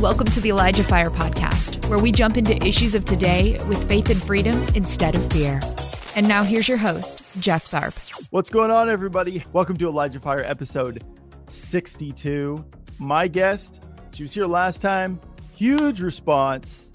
Welcome to the Elijah Fire Podcast, where we jump into issues of today with faith and freedom instead of fear. And now here's your host, Jeff Tharp. What's going on, everybody? Welcome to Elijah Fire episode 62. My guest, she was here last time, huge response.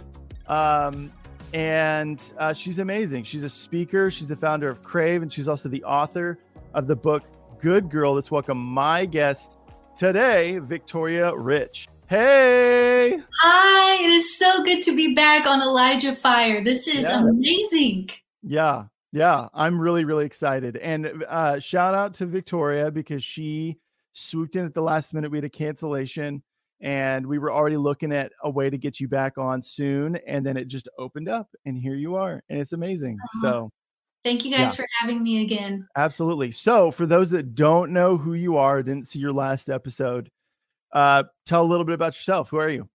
Um, and uh, she's amazing. She's a speaker, she's the founder of Crave, and she's also the author of the book Good Girl. Let's welcome my guest today, Victoria Rich. Hey. Hi, it is so good to be back on Elijah Fire. This is yeah. amazing. Yeah. Yeah, I'm really, really excited. And uh, shout out to Victoria because she swooped in at the last minute. We had a cancellation and we were already looking at a way to get you back on soon. And then it just opened up, and here you are. And it's amazing. Uh-huh. So, thank you guys yeah. for having me again. Absolutely. So, for those that don't know who you are, didn't see your last episode, uh, tell a little bit about yourself. Who are you?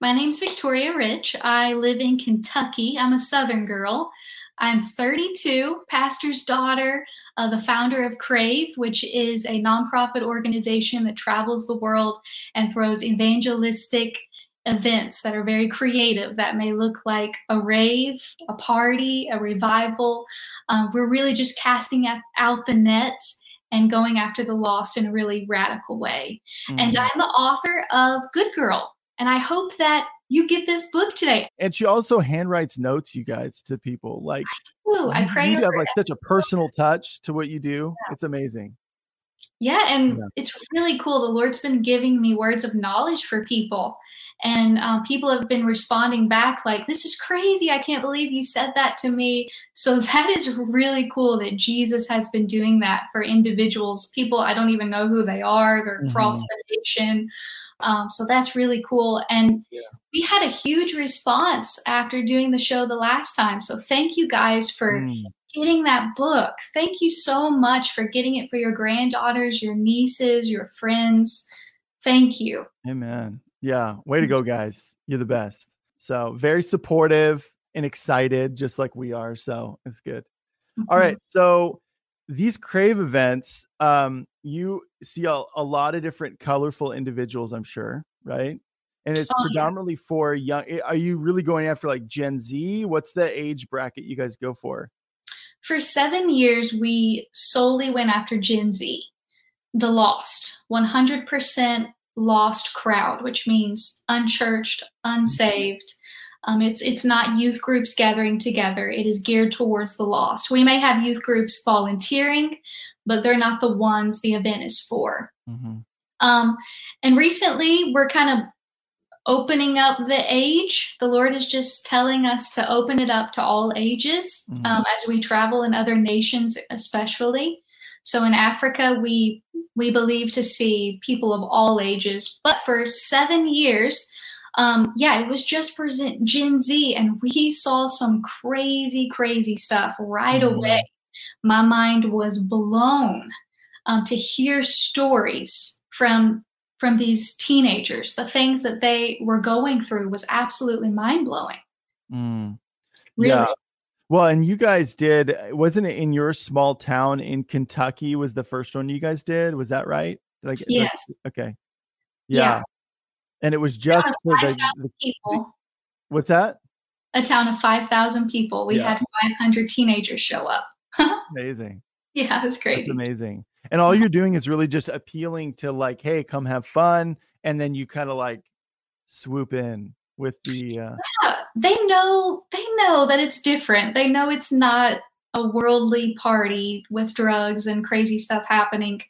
My name's Victoria Rich. I live in Kentucky. I'm a Southern girl. I'm 32, pastor's daughter, uh, the founder of Crave, which is a nonprofit organization that travels the world and throws evangelistic events that are very creative that may look like a rave, a party, a revival. Um, we're really just casting out the net and going after the lost in a really radical way. Mm-hmm. And I'm the author of Good Girl. And I hope that you get this book today. And she also handwrites notes, you guys, to people. Like, Ooh, I pray you, have like such a personal touch to what you do. Yeah. It's amazing. Yeah, and yeah. it's really cool. The Lord's been giving me words of knowledge for people. And um, people have been responding back like, this is crazy. I can't believe you said that to me. So that is really cool that Jesus has been doing that for individuals, people I don't even know who they are, they're mm-hmm. across the nation. Um, so that's really cool. And yeah. we had a huge response after doing the show the last time. So thank you guys for mm. Getting that book. Thank you so much for getting it for your granddaughters, your nieces, your friends. Thank you. Amen. Yeah. Way to go, guys. You're the best. So very supportive and excited, just like we are. So it's good. Mm-hmm. All right. So these crave events, um, you see a, a, lot of different colorful individuals, I'm sure, right? And it's oh, predominantly yeah. for young. Eh, are you really going after like Gen Z? What's the age bracket you guys go for? For seven years, we solely went after Gen Z, the lost, 100% lost crowd, which means unchurched, unsaved. Um, it's it's not youth groups gathering together. It is geared towards the lost. We may have youth groups volunteering, but they're not the ones the event is for. Mm-hmm. Um, and recently, we're kind of opening up the age. The Lord is just telling us to open it up to all ages mm-hmm. um, as we travel in other nations, especially. So in Africa, we we believe to see people of all ages. But for seven years, um, yeah, it was just for Gen Z, and we saw some crazy, crazy stuff right mm-hmm. away my mind was blown um, to hear stories from from these teenagers. The things that they were going through was absolutely mind blowing. Mm. Really. Yeah. Well, and you guys did, wasn't it in your small town in Kentucky? Was the first one you guys did? Was that right? Like, yes. okay. Yeah. yeah. And it was just yeah, for the, the, people. What's that? A town of 5,000 people. We yeah. had 500 teenagers show up amazing. Yeah, it was crazy. It's amazing. And all you're doing is really just appealing to like, hey, come have fun. And then you kind of like swoop in with the uh yeah, they know they know that it's different. They know it's not a worldly party with drugs and crazy stuff happening.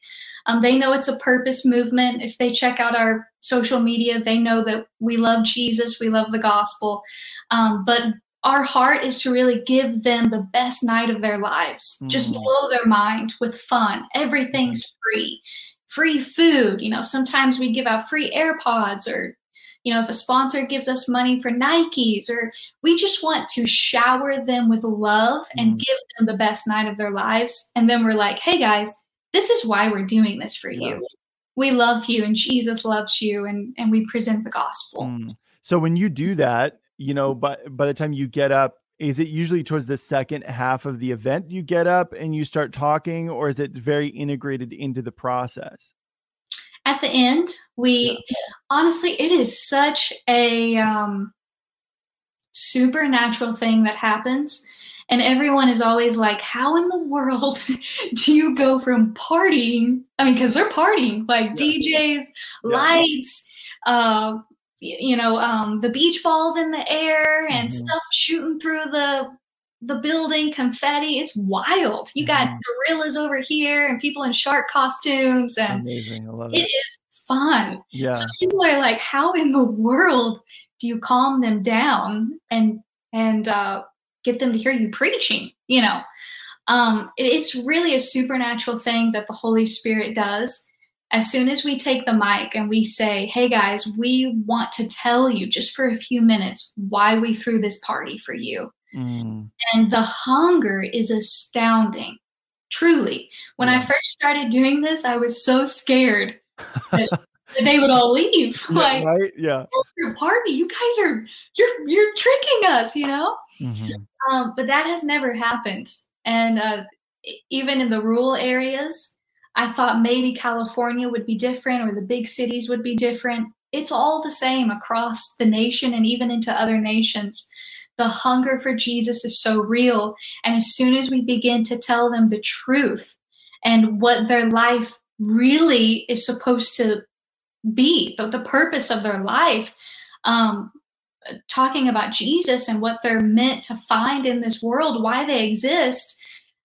Um, they know it's a purpose movement. If they check out our social media, they know that we love Jesus, we love the gospel. Um, but our heart is to really give them the best night of their lives. Mm. Just blow their mind with fun. Everything's free. Free food. You know, sometimes we give out free AirPods or you know, if a sponsor gives us money for Nikes or we just want to shower them with love and mm. give them the best night of their lives. And then we're like, hey guys, this is why we're doing this for yeah. you. We love you and Jesus loves you and, and we present the gospel. Mm. So when you do that, you know, but by the time you get up, is it usually towards the second half of the event you get up and you start talking, or is it very integrated into the process? at the end, we Yeah. honestly, it is such a um, supernatural thing that happens. And everyone is always like, How in the world do you go from partying? I mean, because we're partying, like DJs, lights, uh, you know, um, the beach balls in the air and Mhm. stuff shooting through the the building, confetti. It's wild. You got Mhm. gorillas over here and people in shark costumes, and Amazing. I love it it. is fun. Yeah. So people are like, how in the world do you calm them down and and uh, get them to hear you preaching? You know, um, it- it's really a supernatural thing that the Holy Spirit does. As soon as we take the mic and we say, "Hey guys, we want to tell you just for a few minutes why we threw this party for you," Mm, and the hunger is astounding. Truly, when I first started doing this, I was so scared that, that they would all leave. yeah, like, right? Yeah. your party, you guys are you're you're tricking us, you know. Mhm. Um, but that has never happened, and uh, even in the rural areas, I thought maybe California would be different or the big cities would be different. It's all the same across the nation and even into other nations. The hunger for Jesus is so real. And as soon as we begin to tell them the truth and what their life really is supposed to be, the, the purpose of their life, um, talking about Jesus and what they're meant to find in this world, why they exist.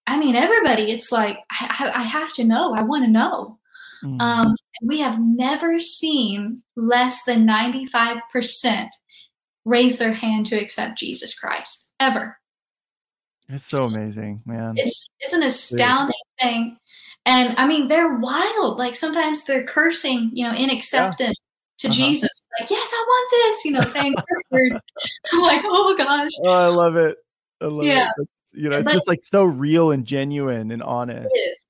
I mean, everybody, it's like, I, I have to know. I want to know. Mm. Um, we have never seen less than 95% raise their hand to accept Jesus Christ, ever. It's so amazing, man. It's, it's an astounding thing. And I mean, they're wild. Like sometimes they're cursing, you know, in acceptance to Uh-huh. Jesus. Like, yes, I want this, you know, saying curse words. I'm like, oh gosh. Oh, I love it. I love Yeah. it. You know, it's But- just like so real and genuine and honest. It is.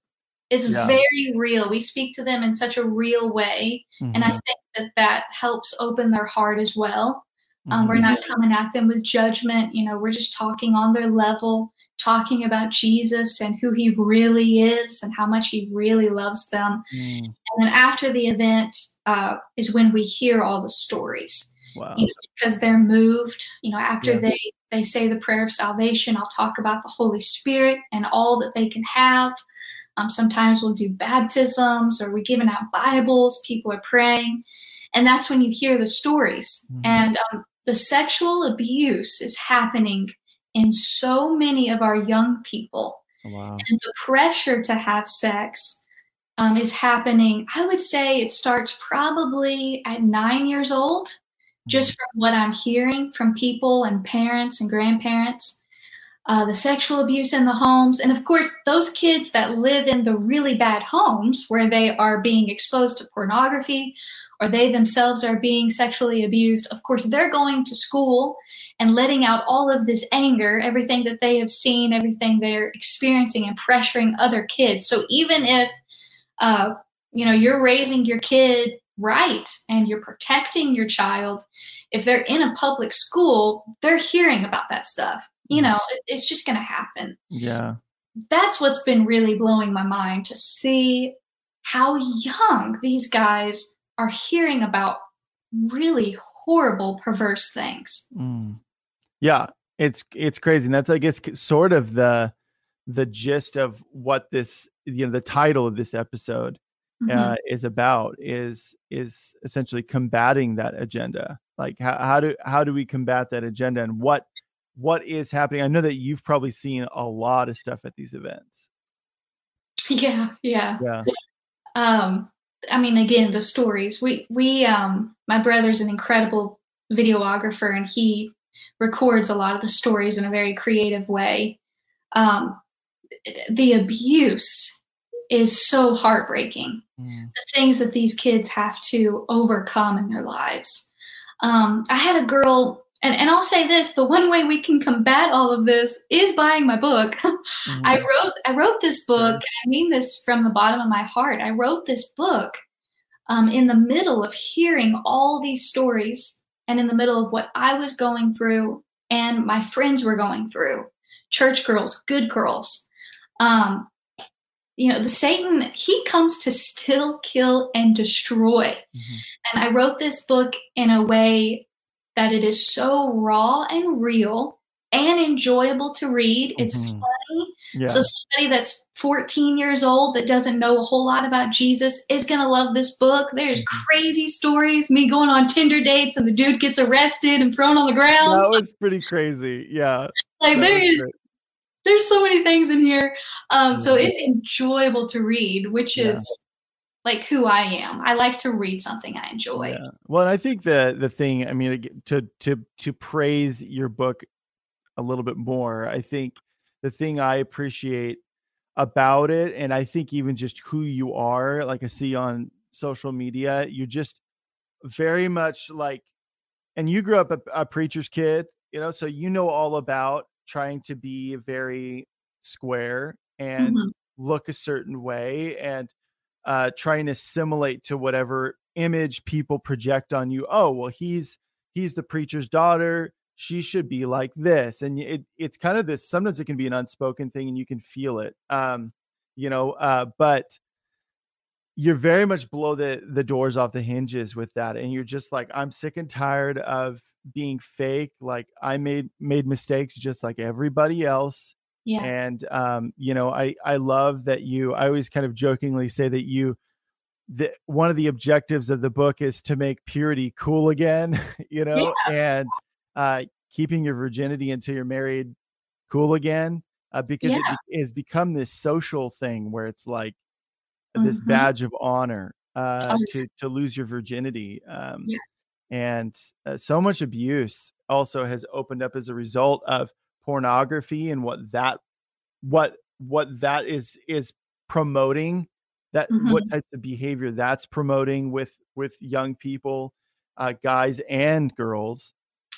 It's Yeah. very real. We speak to them in such a real way. And I Mhm, think that that helps open their heart as well. Um, we're mhm. not coming at them with judgment. You know, we're just talking on their level, talking about Jesus and who he really is and how much he really loves them. Mm, And then after the event uh, is when we hear all the stories wow. you know, because they're moved. You know, after Yes. they they say the prayer of salvation, I'll talk about the Holy Spirit and all that they can have. Um, sometimes we'll do baptisms or we're giving out Bibles. People are praying, and that's when you hear the stories. Mhm. And um, the sexual abuse is happening in so many of our young people Wow. and the pressure to have sex um, is happening. I would say it starts probably at nine years old, just from what I'm hearing from people and parents and grandparents. Uh, the sexual abuse in the homes, and of course, those kids that live in the really bad homes where they are being exposed to pornography or they themselves are being sexually abused, of course, they're going to school and letting out all of this anger, everything that they have seen, everything they're experiencing, and pressuring other kids. So even if uh, you know you're raising your kid right and you're protecting your child, if they're in a public school, they're hearing about that stuff. You know, it, it's just going to happen. Yeah. That's what's been really blowing my mind to see how young these guys are hearing about really horrible, perverse things. Mm. Yeah, it's it's crazy, and that's I guess sort of the the gist of what this you know the title of this episode Mhm. uh, is about is is essentially combating that agenda. Like how how do how do we combat that agenda, and what what is happening? I know that you've probably seen a lot of stuff at these events. yeah, yeah. Yeah. um i mean again the stories we we um my brother's an incredible videographer and he records a lot of the stories in a very creative way um the abuse is so heartbreaking The things that these kids have to overcome in their lives um i had a girl and, and I'll say this: the one way we can combat all of this is buying my book. I mhm, wrote I wrote this book. I mean this from the bottom of my heart. I wrote this book um, in the middle of hearing all these stories and in the middle of what I was going through and my friends were going through. Church girls, good girls. Um, you know, the Satan, he comes to still kill and destroy. Mm-hmm. And I wrote this book in a way that it is so raw and real and enjoyable to read. It's mm-hmm. funny. Yeah. So somebody that's 14 years old that doesn't know a whole lot about Jesus is going to love this book. There's mm-hmm. crazy stories, me going on Tinder dates and the dude gets arrested and thrown on the ground. That was pretty crazy. Yeah. Like there is great. There's so many things in here. Um so mm-hmm. it's enjoyable to read, which yeah. is like who I am. I like to read something I enjoy. Yeah. Well, I think the the thing, I mean, to to to praise your book a little bit more, I think the thing I appreciate about it, and I think even just who you are, like I see on social media, you're just very much like, and you grew up a, a preacher's kid, you know, so you know all about trying to be very square and mm-hmm. look a certain way and uh, trying to assimilate to whatever image people project on you. Oh, well, he's he's the preacher's daughter. She should be like this, and it, it's kind of this. Sometimes it can be an unspoken thing, and you can feel it. Um, you know, uh, but you're very much blow the the doors off the hinges with that, and you're just like, I'm sick and tired of being fake. Like I made made mistakes just like everybody else yeah. And um, you know, I I love that you I always kind of jokingly say that you the one of the objectives of the book is to make purity cool again, you know, yeah. and uh keeping your virginity until you're married cool again. Uh, because yeah. it has become this social thing where it's like this mm-hmm. badge of honor uh, oh, to to lose your virginity. Um, yeah. And uh, so much abuse also has opened up as a result of pornography and what that what what that is is promoting that mm-hmm. what types of behavior that's promoting with with young people uh, guys and girls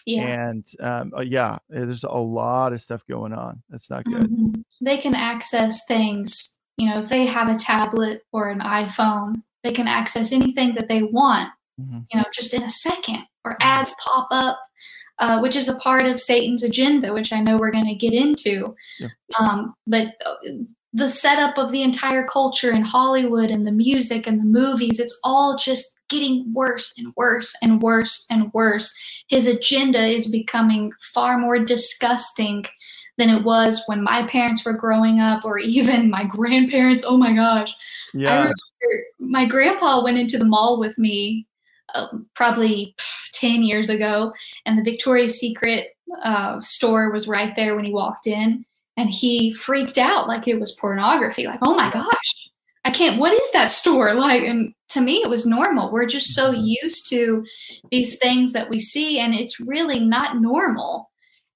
yeah. and um, uh, yeah eh, there's a lot of stuff going on that's not good mm-hmm. they can access things you know if they have a tablet or an iphone they can access anything that they want mm-hmm. you know just in a second or ads pop up uh, which is a part of Satan's agenda, which I know we're going to get into. Yeah. Um, but uh, the setup of the entire culture in Hollywood and the music and the movies, it's all just getting worse and worse and worse and worse. His agenda is becoming far more disgusting than it was when my parents were growing up or even my grandparents. Oh my gosh. Yeah. my grandpa went into the mall with me um, probably 10 years ago, and the Victoria's Secret uh, store was right there when he walked in, and he freaked out like it was pornography. Like, oh my gosh, I can't, what is that store? Like, and to me, it was normal. We're just so mm-hmm. used to these things that we see, and it's really not normal.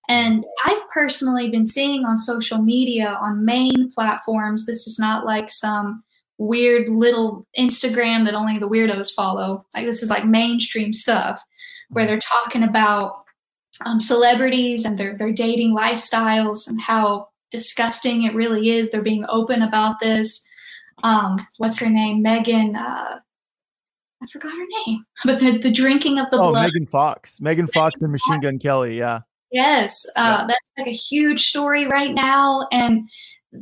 And I've personally been seeing on social media, on main platforms, this is not like some weird little Instagram that only the weirdos follow. Like this is like mainstream stuff where they're talking about um, celebrities and their their dating lifestyles and how disgusting it really is. They're being open about this. Um, what's her name? Megan. Uh, I forgot her name, but the, the drinking of the oh, blood. Megan Fox. Megan Fox and Machine Gun Kelly. Yeah. Yes, uh, yeah. that's like a huge story right now, and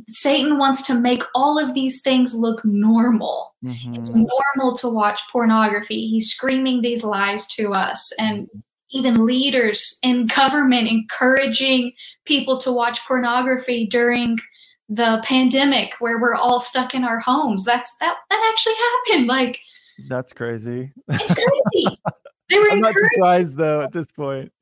Satan wants to make all of these things look normal. Mm-hmm. It's normal to watch pornography. He's screaming these lies to us, and even leaders in government encouraging people to watch pornography during the pandemic where we're all stuck in our homes. That's that that actually happened. Like that's crazy. It's crazy. They were I'm not surprised though at this point.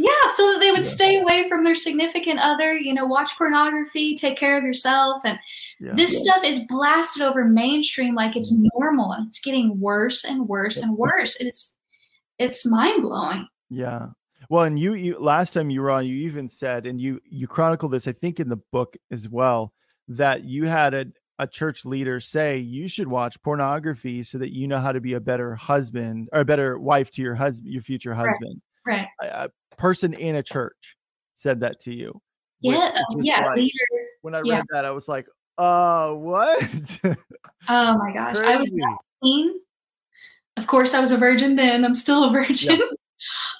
Yeah, so that they would yeah. stay away from their significant other, you know, watch pornography, take care of yourself. And yeah. this yeah. stuff is blasted over mainstream like it's mm-hmm. normal. And it's getting worse and worse and worse. It's it's mind blowing. Yeah. Well, and you, you last time you were on, you even said, and you you chronicle this, I think, in the book as well, that you had a, a church leader say you should watch pornography so that you know how to be a better husband or a better wife to your husband, your future husband. Right. Right. I, person in a church said that to you. Yeah, which, yeah. Like, leader, when I read yeah. that, I was like, "Uh, what?" oh my gosh, Crazy. I was 19. Of course, I was a virgin then. I'm still a virgin. Yep.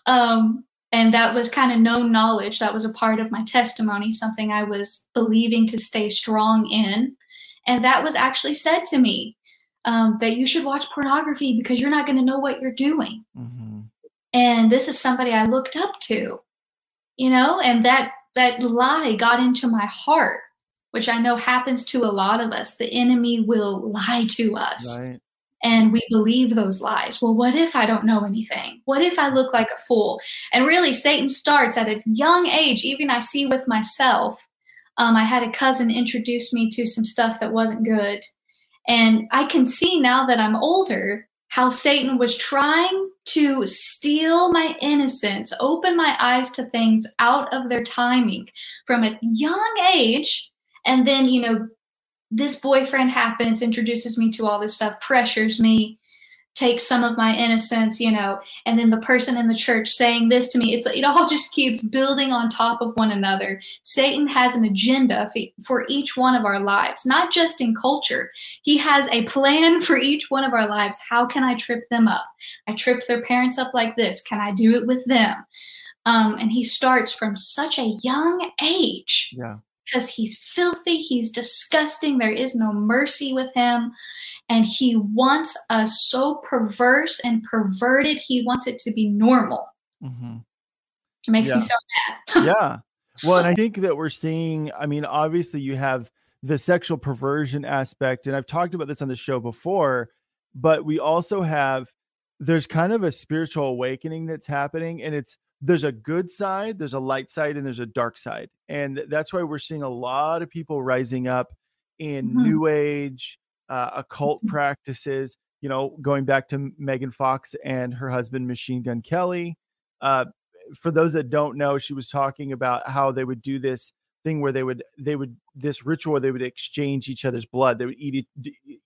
um, and that was kind of known knowledge. That was a part of my testimony, something I was believing to stay strong in. And that was actually said to me um, that you should watch pornography because you're not going to know what you're doing. Mm-hmm. And this is somebody I looked up to, you know, and that that lie got into my heart, which I know happens to a lot of us. The enemy will lie to us. Right. And we believe those lies. Well, what if I don't know anything? What if I look like a fool? And really, Satan starts at a young age. Even I see with myself. Um, I had a cousin introduce me to some stuff that wasn't good. And I can see now that I'm older how Satan was trying to steal my innocence, open my eyes to things out of their timing from a young age. And then, you know, this boyfriend happens, introduces me to all this stuff, pressures me, takes some of my innocence, you know, and then the person in the church saying this to me, it's like it all just keeps building on top of one another. Satan has an agenda for each one of our lives, not just in culture. He has a plan for each one of our lives. How can I trip them up? I trip their parents up like this. Can I do it with them? Um, and he starts from such a young age. Yeah because he's filthy, he's disgusting, there is no mercy with him. And he wants us so perverse and perverted, he wants it to be normal. Mm-hmm. It makes yeah. me so mad. yeah. Well, and I think that we're seeing, I mean, obviously you have the sexual perversion aspect, and I've talked about this on the show before, but we also have there's kind of a spiritual awakening that's happening, and it's there's a good side, there's a light side, and there's a dark side. And that's why we're seeing a lot of people rising up in mm-hmm. new age, uh, occult mm-hmm. practices, you know, going back to Megan Fox and her husband, Machine Gun Kelly. Uh, for those that don't know, she was talking about how they would do this thing where they would they would this ritual they would exchange each other's blood. They would eat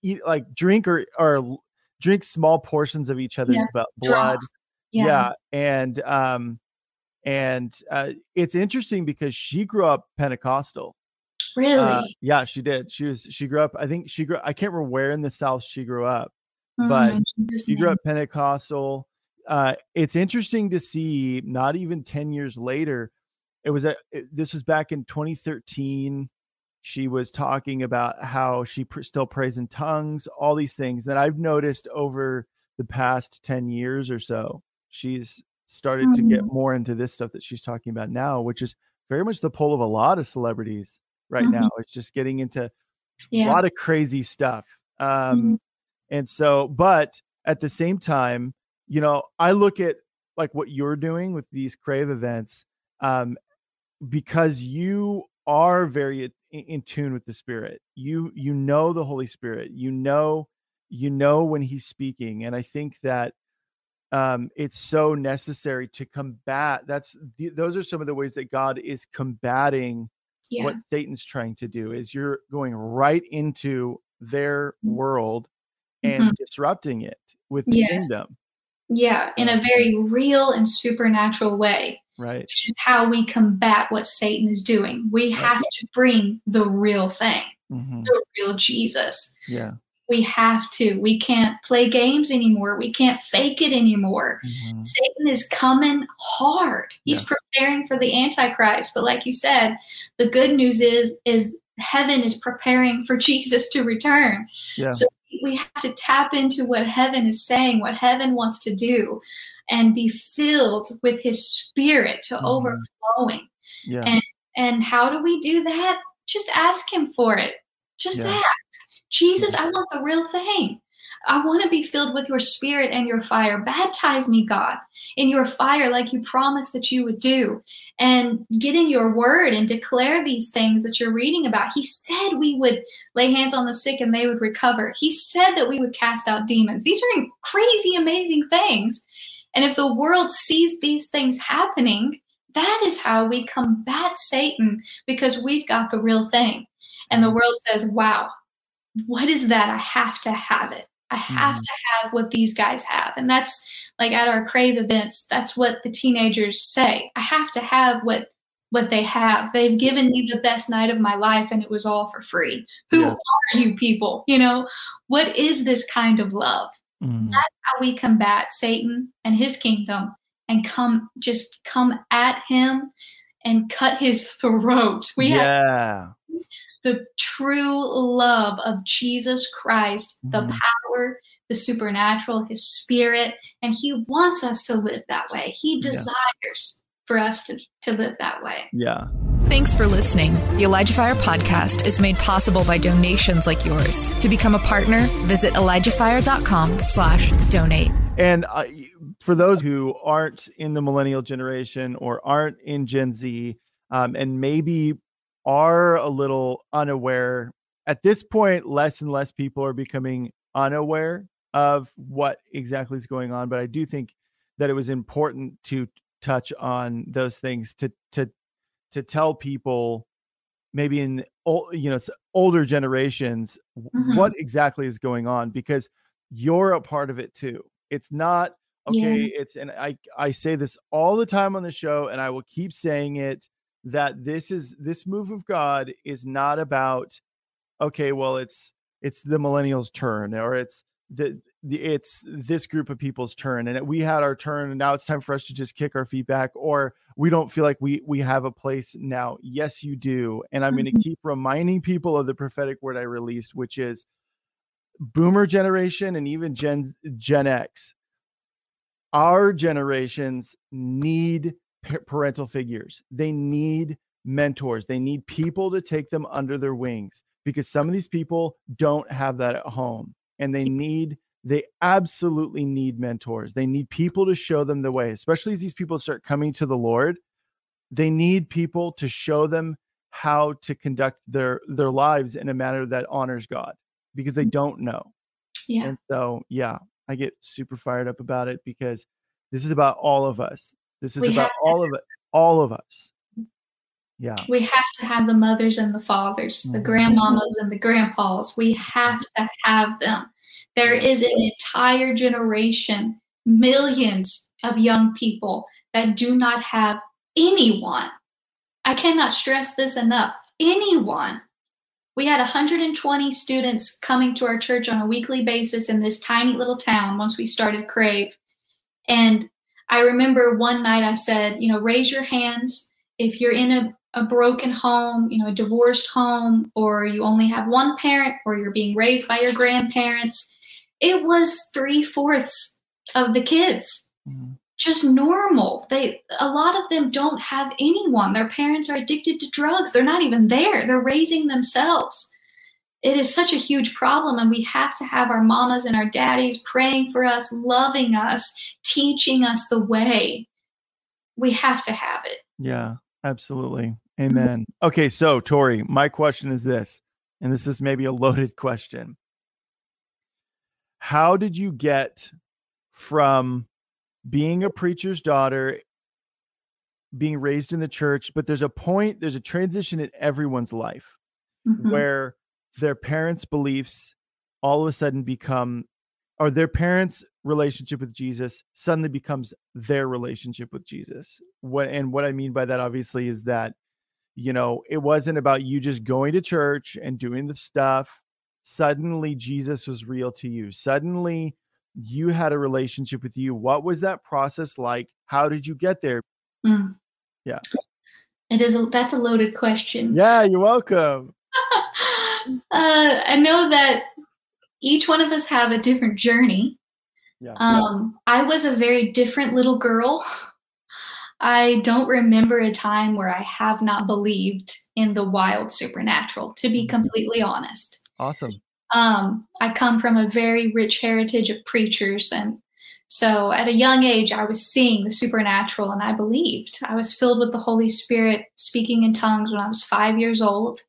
eat like drink or or drink small portions of each other's yeah. blood. Yeah. yeah. and um and uh, it's interesting because she grew up Pentecostal. Really? Uh, yeah, she did. She was. She grew up. I think she grew. I can't remember where in the South she grew up, oh, but she grew up Pentecostal. Uh, it's interesting to see. Not even ten years later, it was a. It, this was back in 2013. She was talking about how she pr- still prays in tongues. All these things that I've noticed over the past ten years or so. She's started mm-hmm. to get mm-hmm. more into this stuff that she's talking about now, which is very much the pull of a lot of celebrities right mm-hmm. now. It's just getting into yeah. a lot of crazy stuff. Um, mm-hmm. And so, but at the same time, you know, I look at like what you're doing with these crave events um, because you are very in tune with the spirit. You you know the Holy Spirit. You know you know when he's speaking, and I think that um, it's so necessary to combat. That's the, those are some of the ways that God is combating yeah. what Satan's trying to do. Is you're going right into their mm. world and mm-hmm. disrupting it with the yes. kingdom. Yeah, in a very real and supernatural way. Right. Which is how we combat what Satan is doing. We have to bring the real thing, mm-hmm. the real Jesus. Yeah we have to. We can't play games anymore. We can't fake it anymore. Mm-hmm. Satan is coming hard. He's yeah. preparing for the antichrist. But like you said, the good news is is heaven is preparing for Jesus to return. Yeah. So we have to tap into what heaven is saying, what heaven wants to do, and be filled with his spirit to mm-hmm. overflowing. Yeah. And and how do we do that? Just ask him for it. Just yeah. ask. Jesus, I want the real thing. I want to be filled with your spirit and your fire. Baptize me, God, in your fire like you promised that you would do. And get in your word and declare these things that you're reading about. He said we would lay hands on the sick and they would recover. He said that we would cast out demons. These are crazy, amazing things. And if the world sees these things happening, that is how we combat Satan because we've got the real thing. And the mm. world says, wow, what is that? I have to have it. I have mm to have what these guys have. And that's like at our crave events, that's what the teenagers say. I have to have what what they have. They've given me the best night of my life and it was all for free. Who yeah. are you people? You know, what is this kind of love? mm That's how we combat Satan and his kingdom and come just come at him and cut his throat. We yeah. have the true love of Jesus Christ, the Mhm. power, the supernatural, his spirit, and he wants us to live that way. He Yeah. desires for us to, to live that way. Yeah. Thanks for listening. The Elijah Fire podcast is made possible by donations like yours. To become a partner, visit ElijahFire.com slash donate. And uh, for those who aren't in the millennial generation or aren't in Gen Z, um, and maybe are a little unaware, at this point, less and less people are becoming unaware of what exactly is going on. But I do think that it was important to touch on those things to to to tell people maybe in you know older generations Mhm. what exactly is going on because you're a part of it too it's not okay Yes. it's and i i say this all the time on the show and i will keep saying it that this is this move of god is not about okay well it's it's the millennials turn or it's the, the it's this group of people's turn and we had our turn and now it's time for us to just kick our feet back or we don't feel like we we have a place now yes you do and i'm going to Mhm. keep reminding people of the prophetic word i released which is boomer generation and even gen gen x our generations need parental figures. They need mentors. They need people to take them under their wings because some of these people don't have that at home and they need they absolutely need mentors. They need people to show them the way especially as these people start coming to the lord they need people to show them how to conduct their their lives in a manner that honors god because they mm. don't know. Yeah. and so, yeah, I get super fired up about it because this is about all of us. This is We about all of it, all of us. Yeah. We have to have the mothers and the fathers, the Mhm. grandmamas and the grandpas. We have to have them. There is an entire generation, millions of young people that do not have anyone. I cannot stress this enough. Anyone. We had 120 students coming to our church on a weekly basis in this tiny little town once we started Crave. And I remember one night I said, you know, raise your hands if you're in a, a broken home, you know, a divorced home, or you only have one parent, or you're being raised by your grandparents. It was three fourths of the kids Mhm. just normal. They a lot of them don't have anyone. Their parents are addicted to drugs. They're not even there. They're raising themselves. It is such a huge problem and we have to have our mamas and our daddies praying for us, loving us, teaching us the way. We have to have it. Yeah, absolutely. Amen. Okay, so Tori, my question is this, and this is maybe a loaded question. How did you get from being a preacher's daughter, being raised in the church, but there's a point, there's a transition in everyone's life Mhm. where their parents' beliefs all of a sudden become or their parents' relationship with Jesus suddenly becomes their relationship with Jesus. What and what I mean by that obviously is that you know, it wasn't about you just going to church and doing the stuff. Suddenly Jesus was real to you. Suddenly you had a relationship with you. What was that process like? How did you get there? Mm. Yeah. It is a, that's a loaded question. Yeah, you're welcome. Uh, I know that each one of us have a different journey. Yeah. Um, I was a very different little girl. I don't remember a time where I have not believed in the wild supernatural, to be Mhm. completely honest. Awesome. Um, I come from a very rich heritage of preachers. And so at a young age, I was seeing the supernatural and I believed. I was filled with the Holy Spirit, speaking in tongues when I was five years old.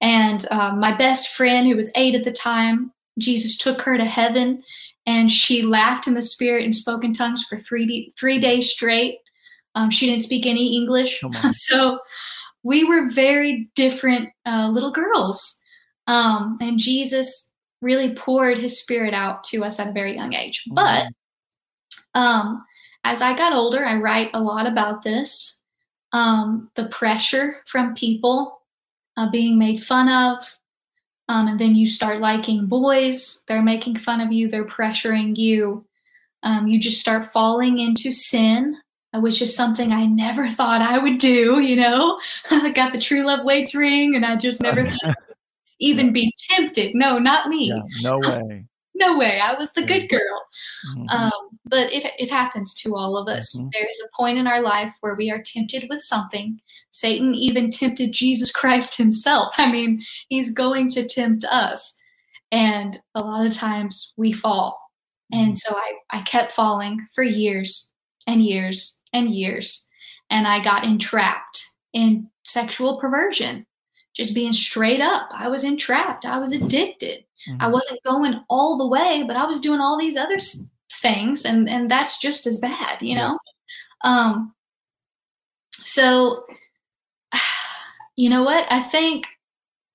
And um, my best friend, who was eight at the time, Jesus took her to heaven and she laughed in the spirit and spoke in tongues for three, three days straight. Um, she didn't speak any English. So we were very different uh, little girls. Um, and Jesus really poured his spirit out to us at a very young age. But um, as I got older, I write a lot about this um, the pressure from people uh, being made fun of. Um, and then you start liking boys, they're making fun of you, they're pressuring you. Um, you just start falling into sin which is something I never thought I would do. You know, I got the True Love Waits ring, and I just never even be tempted. No, not me. Yeah, no way. No way. I was the good girl. Mm-hmm. Um, but it, it happens to all of us. Mm-hmm. There is a point in our life where we are tempted with something. Satan even tempted Jesus Christ himself. I mean, he's going to tempt us. And a lot of times we fall. Mm-hmm. And so I, I kept falling for years and years and years. And I got entrapped in sexual perversion, just being straight up. I was entrapped, I was addicted. Mm-hmm. I wasn't going all the way, but I was doing all these other things, and and that's just as bad, you know. Um. So, you know what? I think,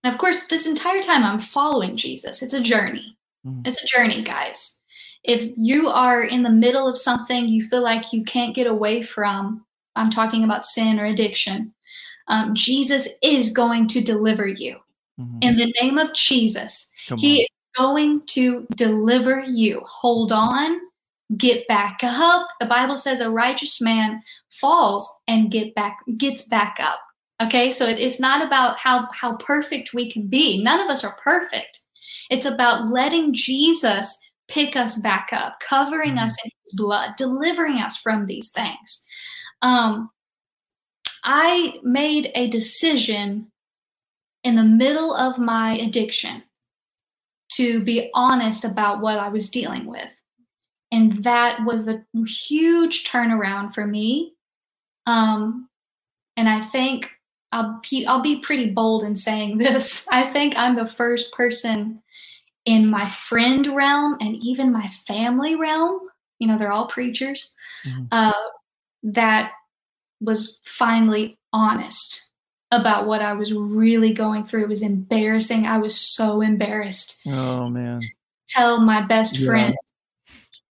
of course, this entire time I'm following Jesus. It's a journey. Mm-hmm. It's a journey, guys. If you are in the middle of something you feel like you can't get away from, I'm talking about sin or addiction. Um, Jesus is going to deliver you. Mm-hmm. In the name of Jesus, Come He on. is going to deliver you. Hold on, get back up. The Bible says a righteous man falls and get back gets back up. Okay, so it, it's not about how how perfect we can be. None of us are perfect. It's about letting Jesus pick us back up, covering mm-hmm. us in His blood, delivering us from these things. Um, I made a decision in the middle of my addiction to be honest about what I was dealing with. And that was the huge turnaround for me. Um, and I think I'll be, I'll be pretty bold in saying this. I think I'm the first person in my friend realm and even my family realm, you know, they're all preachers, mm-hmm. uh, that was finally honest about what I was really going through. It was embarrassing. I was so embarrassed. Oh man. Tell my best yeah. friend,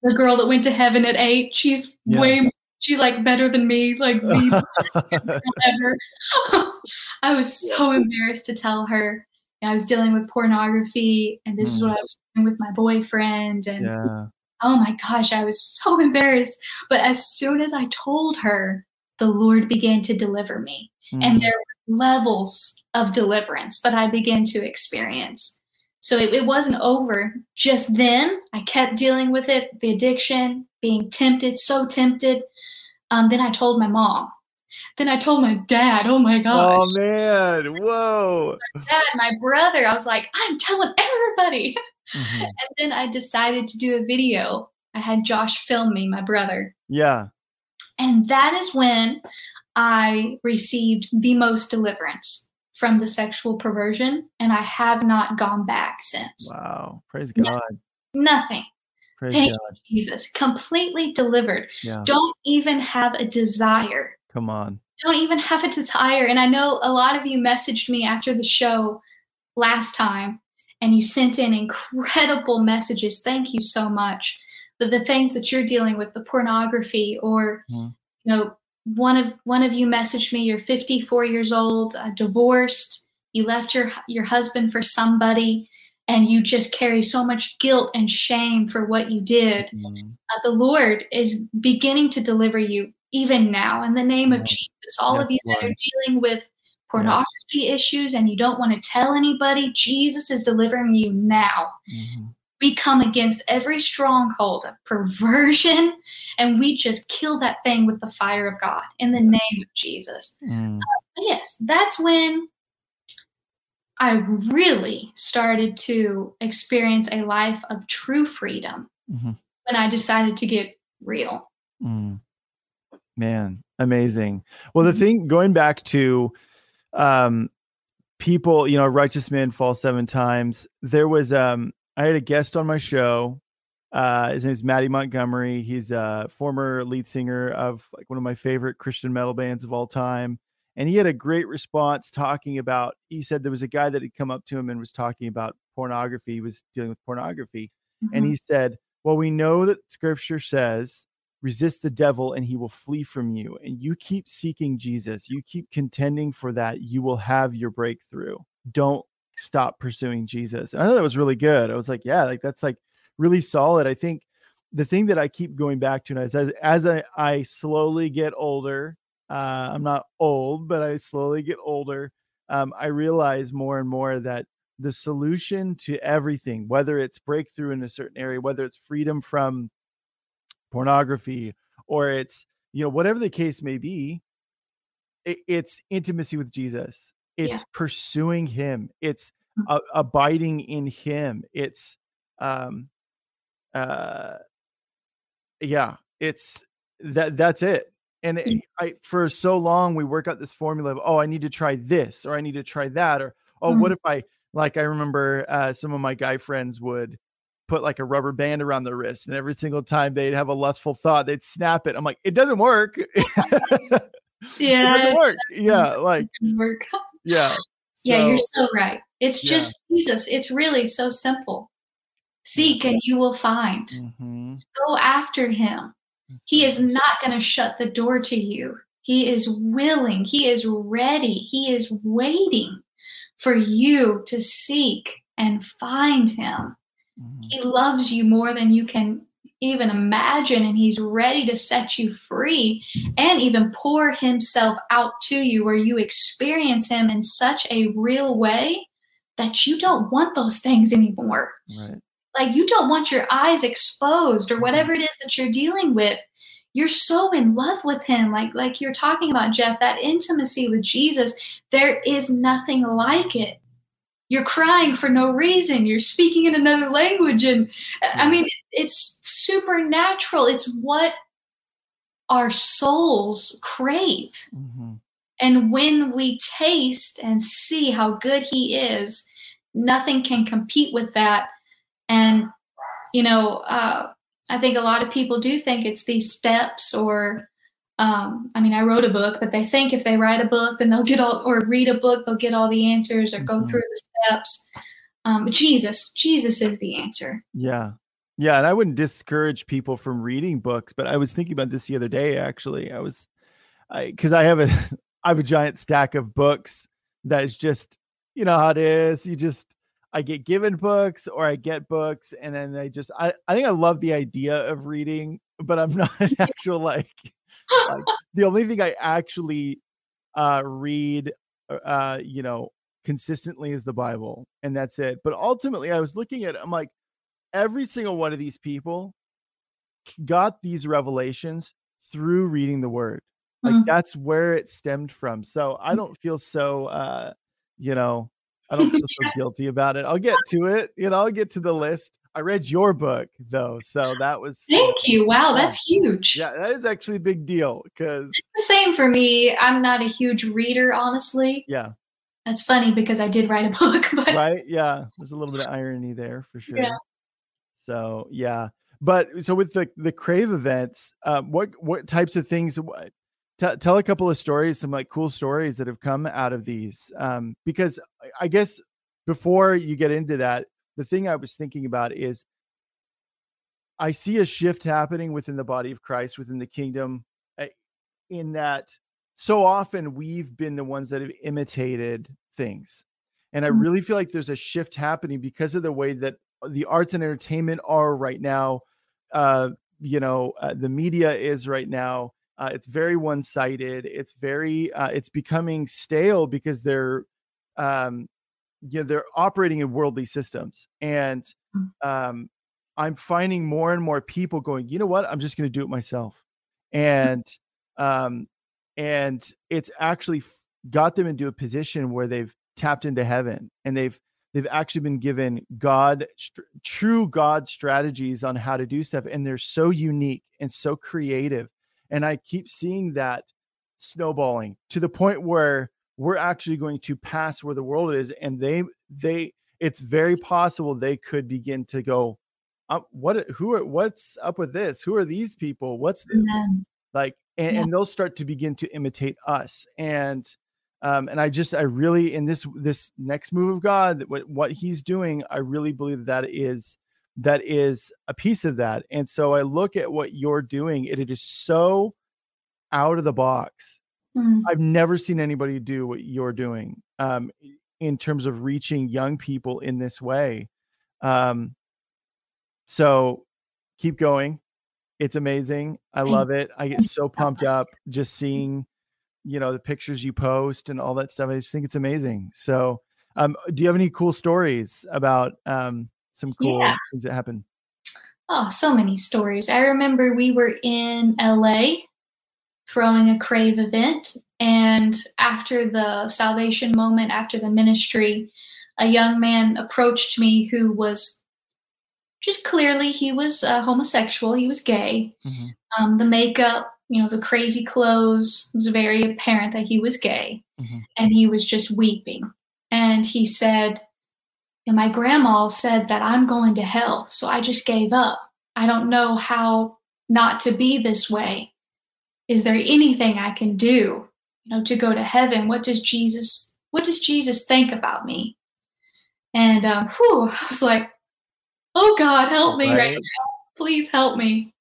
the girl that went to heaven at eight, she's yeah. way she's like better than me, like the ever. I was so embarrassed to tell her. I was dealing with pornography and this mm. is what I was doing with my boyfriend and yeah. oh my gosh, I was so embarrassed. But as soon as I told her, the Lord began to deliver me. Mm. And there levels of deliverance that I began to experience. So it, it, wasn't over just then. I kept dealing with it, the addiction, being tempted, so tempted. Um, then I told my mom. Then I told my dad. Oh my god! Oh man! Whoa! My dad, my brother. I was like, I'm telling everybody. Mm-hmm. And then I decided to do a video. I had Josh film me, my brother. Yeah. And that is when I received the most deliverance from the sexual perversion, and I have not gone back since. Wow. Praise God. Nothing. Nothing. Praise Thank God. Jesus. Completely delivered. Yeah. Don't even have a desire. Come on. Don't even have a desire. And I know a lot of you messaged me after the show last time and you sent in incredible messages. Thank you so much. But the things that you're dealing with, the pornography or, mm. you know, one of one of you messaged me you're 54 years old uh, divorced you left your your husband for somebody and you just carry so much guilt and shame for what you did. Mm-hmm. uh, the lord is beginning to deliver you even now in the name of jesus. All of you that are dealing with pornography yeah. issues and you don't want to tell anybody jesus is delivering you now. Mm-hmm we come against every stronghold of perversion and we just kill that thing with the fire of God in the name of Jesus. Mm. Uh, yes, that's when I really started to experience a life of true freedom mm-hmm. when I decided to get real. Mm. Man, amazing. Well, the mm-hmm. thing going back to um people, you know, righteous men fall seven times. There was um I had a guest on my show. Uh, his name is Mattie Montgomery. He's a former lead singer of like one of my favorite Christian metal bands of all time. And he had a great response talking about, he said there was a guy that had come up to him and was talking about pornography. He was dealing with pornography. Mm-hmm. And he said, Well, we know that scripture says, resist the devil and he will flee from you. And you keep seeking Jesus, you keep contending for that, you will have your breakthrough. Don't stop pursuing Jesus. And I thought that was really good. I was like, yeah, like that's like really solid. I think the thing that I keep going back to is as as I, I slowly get older, uh, I'm not old, but I slowly get older. Um, I realize more and more that the solution to everything, whether it's breakthrough in a certain area, whether it's freedom from pornography, or it's you know whatever the case may be, it, it's intimacy with Jesus. It's yeah. pursuing Him. It's uh, abiding in Him. It's um, uh, yeah, it's that that's it. And it, I for so long we work out this formula of oh I need to try this or I need to try that or oh mm-hmm. what if I like I remember uh, some of my guy friends would put like a rubber band around their wrist and every single time they'd have a lustful thought they'd snap it. I'm like it doesn't work. yeah, it doesn't work. Yeah, like work. yeah. Yeah, you're so right. It's just yeah. Jesus. It's really so simple. Seek and you will find. Mm-hmm. Go after him. He is not going to shut the door to you. He is willing, he is ready, he is waiting for you to seek and find him. Mm-hmm. He loves you more than you can even imagine, and he's ready to set you free and even pour himself out to you where you experience him in such a real way that you don't want those things anymore. Right. Like you don't want your eyes exposed or mm-hmm. whatever it is that you're dealing with. You're so in love with him. Like like you're talking about Jeff, that intimacy with Jesus, there is nothing like it. You're crying for no reason. You're speaking in another language and I mean it's supernatural. It's what our souls crave. Mm-hmm. And when we taste and see how good he is, nothing can compete with that and, you know, uh, I think a lot of people do think it's these steps or, um, I mean, I wrote a book, but they think if they write a book, then they'll get all, or read a book, they'll get all the answers or go mm-hmm. through the steps. Um, but Jesus, Jesus is the answer. Yeah. Yeah. And I wouldn't discourage people from reading books, but I was thinking about this the other day, actually. I was, I, cause I have a, I have a giant stack of books that is just, you know how it is. You just, I get given books or I get books and then I just I, I think I love the idea of reading, but I'm not an actual like, like the only thing I actually uh read uh, uh you know consistently is the Bible and that's it. But ultimately I was looking at I'm like every single one of these people got these revelations through reading the word. Like mm-hmm. that's where it stemmed from. So I don't feel so uh you know I don't feel so guilty about it. I'll get to it. You know, I'll get to the list. I read your book though, so that was. Thank you. Wow, that's huge. Yeah, that is actually a big deal because it's the same for me. I'm not a huge reader, honestly. Yeah. That's funny because I did write a book, but right, yeah, there's a little bit of irony there for sure. Yeah. So yeah, but so with the the crave events, um, what what types of things? T- tell a couple of stories, some like cool stories that have come out of these. Um, because I guess before you get into that, the thing I was thinking about is I see a shift happening within the body of Christ, within the kingdom, eh, in that so often we've been the ones that have imitated things. And I mm-hmm. really feel like there's a shift happening because of the way that the arts and entertainment are right now. Uh, you know, uh, the media is right now. Uh, it's very one-sided. It's very uh, it's becoming stale because they're um, you know they're operating in worldly systems, and mm. um, I'm finding more and more people going. You know what? I'm just going to do it myself, and um, and it's actually f- got them into a position where they've tapped into heaven and they've they've actually been given god st- true god strategies on how to do stuff and they're so unique and so creative and I keep seeing that snowballing to the point where we're actually going to pass where the world is. And they, they, it's very possible they could begin to go, uh, what, who are, what's up with this? Who are these people? What's like, and, yeah. and they'll start to begin to imitate us. And, um, and I just, I really, in this, this next move of God, what, what he's doing, I really believe that is that is a piece of that. And so I look at what you're doing, it is so out of the box. Mm-hmm. I've never seen anybody do what you're doing um, in terms of reaching young people in this way. Um, so keep going. It's amazing. I love it. I get so pumped up just seeing, you know, the pictures you post and all that stuff. I just think it's amazing. So, um, do you have any cool stories about um, some cool yeah. things that happen? Oh, so many stories. I remember we were in LA throwing a Crave event, and after the salvation moment, after the ministry, a young man approached me who was just clearly he was uh, homosexual. He was gay. Mm-hmm. Um, the makeup, you know, the crazy clothes was very apparent that he was gay, mm-hmm. and he was just weeping. And he said, you know, "My grandma said that I'm going to hell, so I just gave up. I don't know how not to be this way. Is there anything I can do, you know, to go to heaven? What does Jesus? What does Jesus think about me?" And um, whew, I was like, oh God, help me right. right now. Please help me.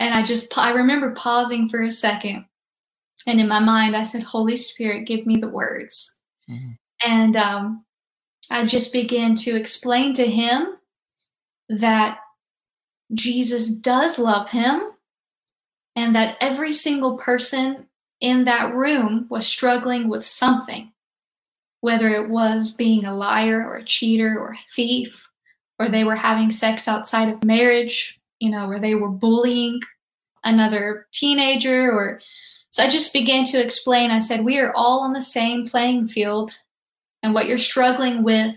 And I just, I remember pausing for a second. And in my mind, I said, Holy Spirit, give me the words. Mm-hmm. And um, I just began to explain to him that Jesus does love him and that every single person in that room was struggling with something whether it was being a liar or a cheater or a thief, or they were having sex outside of marriage, you know, where they were bullying another teenager, or so I just began to explain. I said, We are all on the same playing field, and what you're struggling with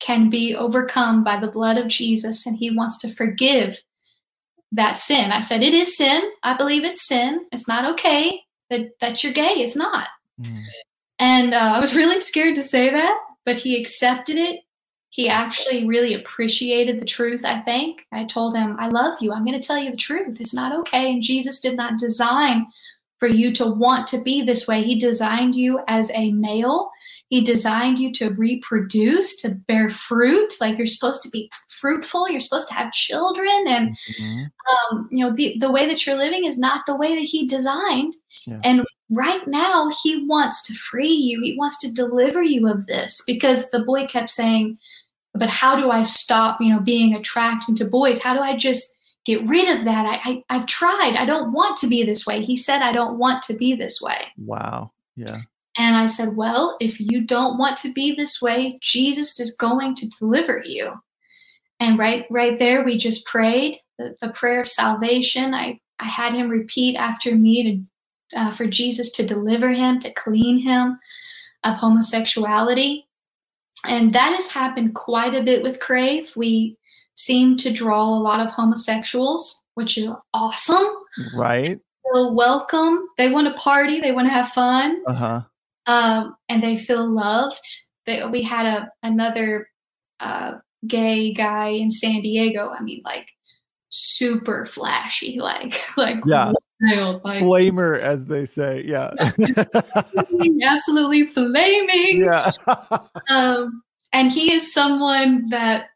can be overcome by the blood of Jesus, and He wants to forgive that sin. I said, It is sin. I believe it's sin. It's not okay that, that you're gay. It's not. Mm. And uh, I was really scared to say that, but he accepted it. He actually really appreciated the truth, I think. I told him, I love you. I'm going to tell you the truth. It's not okay. And Jesus did not design for you to want to be this way. He designed you as a male. He designed you to reproduce, to bear fruit. Like you're supposed to be fruitful. You're supposed to have children. And, mm-hmm. um, you know, the, the way that you're living is not the way that he designed. Yeah. And right now, he wants to free you. He wants to deliver you of this because the boy kept saying, but how do I stop, you know, being attracted to boys? How do I just get rid of that? I, I have tried. I don't want to be this way. He said, I don't want to be this way. Wow. Yeah. And I said, well, if you don't want to be this way, Jesus is going to deliver you. And right, right there, we just prayed the, the prayer of salvation. I, I had him repeat after me to uh, for Jesus to deliver him, to clean him of homosexuality. And that has happened quite a bit with Crave. We seem to draw a lot of homosexuals, which is awesome. Right. They feel welcome. They want to party. They want to have fun. Uh-huh. Um, and they feel loved. They, we had a another uh, gay guy in San Diego. I mean, like super flashy, like like yeah, like, flamer as they say. Yeah, absolutely flaming. Yeah. um, and he is someone that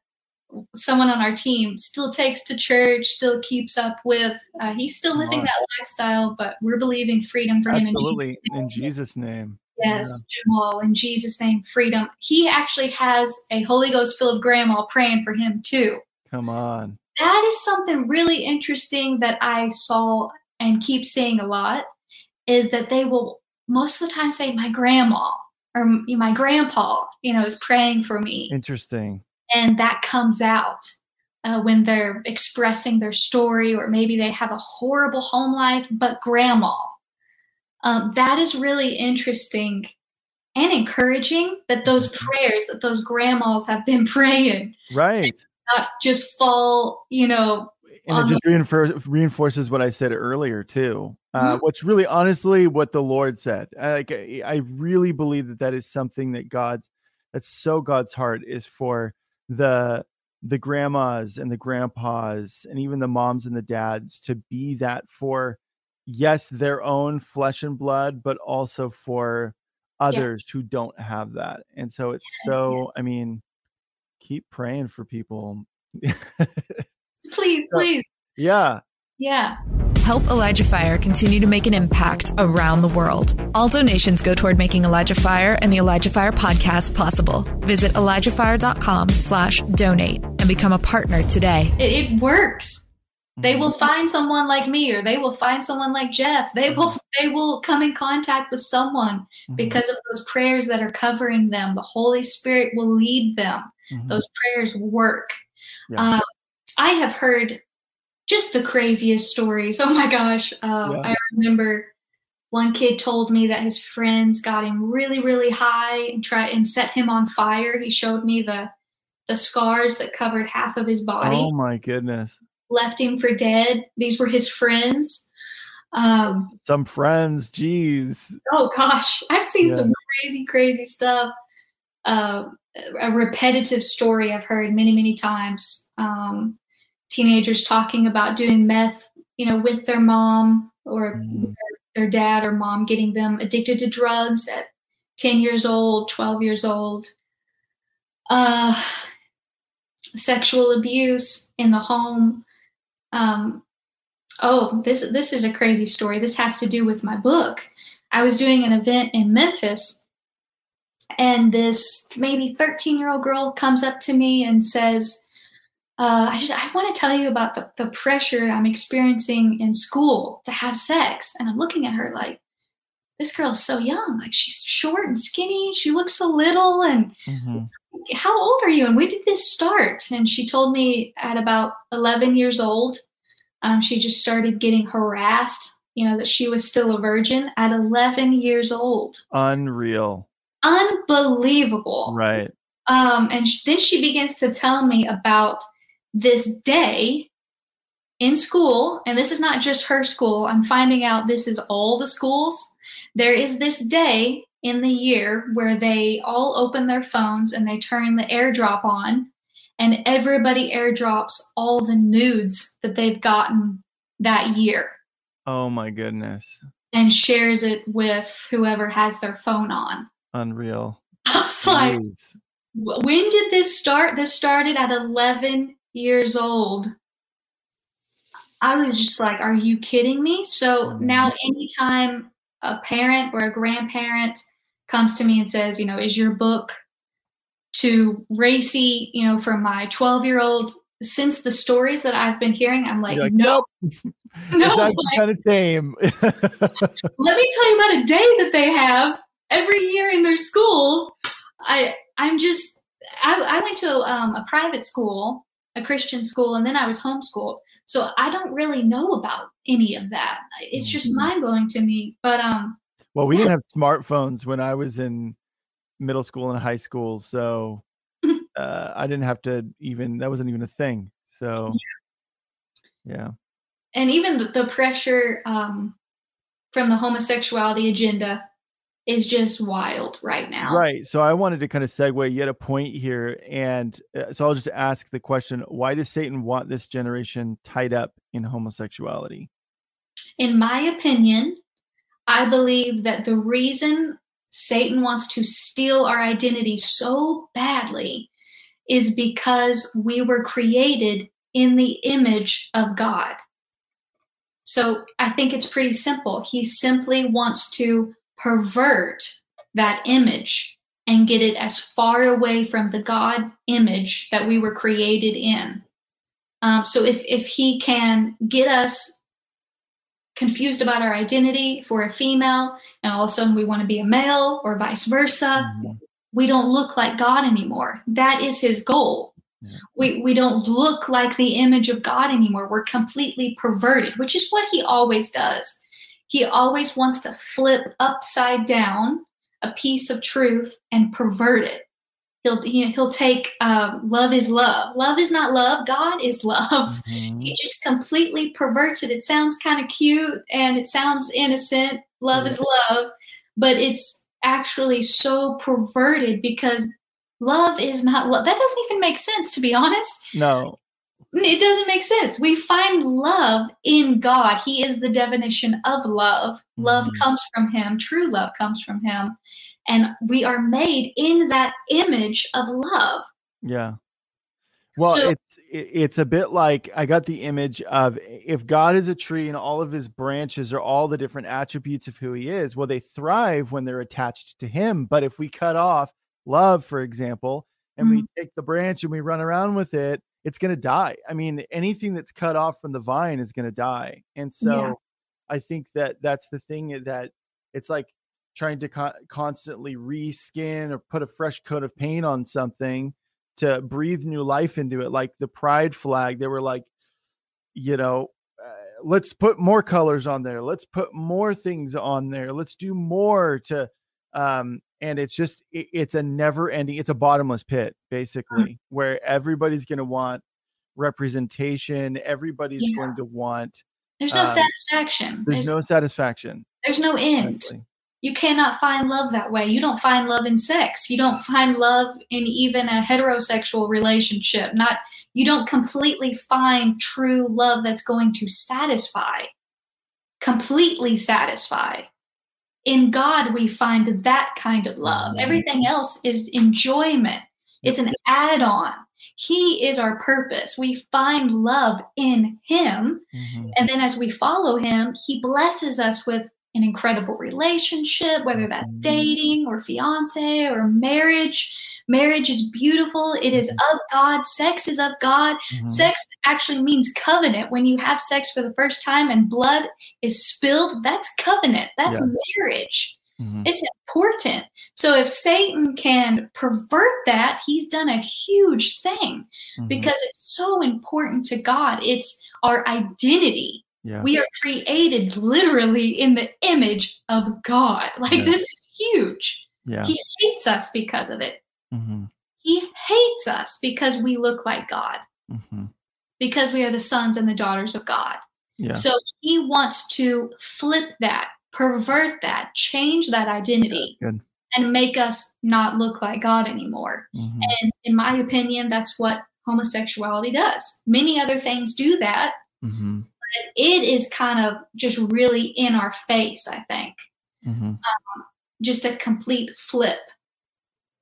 someone on our team still takes to church, still keeps up with. Uh, he's still living that lifestyle, but we're believing freedom for Absolutely. him. Absolutely, in Jesus' name. Yes, yeah. Jamal, in Jesus' name, freedom. He actually has a Holy Ghost filled grandma praying for him too. Come on that is something really interesting that I saw and keep seeing a lot is that they will most of the time say my grandma or my grandpa, you know, is praying for me. Interesting. And that comes out uh, when they're expressing their story, or maybe they have a horrible home life, but grandma. Um, that is really interesting and encouraging that those mm-hmm. prayers that those grandmas have been praying. Right not just fall, you know. And it just reinforces reinforces what I said earlier too, uh, mm-hmm. which really, honestly, what the Lord said. Like I really believe that that is something that God's that's so God's heart is for the the grandmas and the grandpas and even the moms and the dads to be that for yes their own flesh and blood but also for others yeah. who don't have that and so it's yes, so yes. i mean keep praying for people. please, please. Yeah. Yeah. Help Elijah Fire continue to make an impact around the world. All donations go toward making Elijah Fire and the Elijah Fire podcast possible. Visit ElijahFire.com slash donate and become a partner today. It, it works. They will find someone like me or they will find someone like Jeff. They will they will come in contact with someone Mhm. because of those prayers that are covering them. The Holy Spirit will lead them. Those prayers work. Yeah. Uh, I have heard just the craziest stories. Oh my gosh. Uh, Yeah. I remember one kid told me that his friends got him really, really high and try and set him on fire. He showed me the the scars that covered half of his body, Oh my goodness. left him for dead. These were his friends. Um, Some friends, geez. oh gosh, I've seen Yeah. some crazy, crazy stuff. Uh, a repetitive story I've heard many, many times. Um, teenagers talking about doing meth, you know, with their mom or Mhm. their dad or mom getting them addicted to drugs at 10 years old, 12 years old. Uh, sexual abuse in the home. Um, oh, this this is a crazy story. This has to do with my book. I was doing an event in Memphis, and this maybe 13 year old girl comes up to me and says, uh, I just I want to tell you about the, the pressure I'm experiencing in school to have sex. And I'm looking at her like, this girl's so young. Like she's short and skinny. She looks so little. And Mhm. how old are you? And when did this start? And she told me at about 11 years old, um, she just started getting harassed, you know, that she was still a virgin at 11 years old. Unreal. Unbelievable. Right. Um, and sh- then she begins to tell me about this day in school. And this is not just her school. I'm finding out this is all the schools. There is this day in the year where they all open their phones and they turn the airdrop on, and everybody airdrops all the nudes that they've gotten that year Oh my goodness. and shares it with whoever has their phone on. Unreal. I was like, Jeez. When did this start? This started at 11 years old. I was just like, are you kidding me? So Mhm. now, anytime a parent or a grandparent comes to me and says, you know, is your book too racy, you know, for my 12 year old? Since the stories that I've been hearing, I'm like, like, no, It's no. like, kind of tame. let me tell you about a day that they have every year in their schools. I I'm just I, I went to um, a private school, a Christian school, and then I was homeschooled. So I don't really know about any of that. It's just Mhm. mind blowing to me. But um, well, we Yeah. didn't have smartphones when I was in middle school and high school, so uh, I didn't have to even. That wasn't even a thing. So, yeah. and even the, the pressure um, from the homosexuality agenda is just wild right now. Right. So I wanted to kind of segue yet a point here. And uh, so I'll just ask the question why does Satan want this generation tied up in homosexuality? In my opinion, I believe that the reason Satan wants to steal our identity so badly is because we were created in the image of God. So I think it's pretty simple. He simply wants to pervert that image and get it as far away from the God image that we were created in. Um, so if if he can get us confused about our identity for a female, and all of a sudden we want to be a male or vice versa, Mhm. we don't look like God anymore. That is his goal. Yeah. We we don't look like the image of God anymore. We're completely perverted, which is what he always does. He always wants to flip upside down a piece of truth and pervert it. He'll he, he'll take um, love is love. Love is not love. God is love. Mhm. He just completely perverts it. It sounds kind of cute and it sounds innocent. Love is love, but it's actually so perverted because love is not love. That doesn't even make sense, to be honest. No. It doesn't make sense. We find love in God. He is the definition of love. Love Mhm. comes from Him, true love comes from Him. And we are made in that image of love. Yeah. Well, So- it's it's a bit like I got the image of if God is a tree and all of his branches are all the different attributes of who he is, well, they thrive when they're attached to him. But if we cut off love, for example, and we take the branch and we run around with it, it's going to die. I mean, anything that's cut off from the vine is going to die. And so Yeah. I think that that's the thing that it's like trying to co- constantly reskin or put a fresh coat of paint on something to breathe new life into it. Like the pride flag, they were like, you know, uh, let's put more colors on there. Let's put more things on there. Let's do more to, um, and it's just, it, it's a never ending, it's a bottomless pit, basically, where everybody's going to want representation. Everybody's Yeah. going to want, There's no Um, satisfaction. there's no satisfaction. there's no end. Exactly. You cannot find love that way. You don't find love in sex. You don't find love in even a heterosexual relationship. Not you don't completely find true love that's going to satisfy. Completely satisfy. In God we find that kind of love. Everything else is enjoyment. It's an add-on. He is our purpose. We find love in him Mhm. and then as we follow him, he blesses us with an incredible relationship, whether that's Mhm. dating or fiance or marriage. Marriage is beautiful. It is of God. Sex is of God. Mhm. Sex actually means covenant. When you have sex for the first time and blood is spilled, that's covenant. That's Yeah. marriage. Mhm. It's important. So if Satan can pervert that, he's done a huge thing Mhm. because it's so important to God. It's our identity. Yeah. We are created literally in the image of God. Like Yeah. this is huge. yeah. He hates us because of it. Mhm. He hates us because we look like God, Mhm. because we are the sons and the daughters of God. yeah. So he wants to flip that, pervert that, change that identity, Good. and make us not look like God anymore. Mhm. And in my opinion, that's what homosexuality does. Many other things do that. Mhm. It is kind of just really in our face, I think. Mhm. Just a complete flip.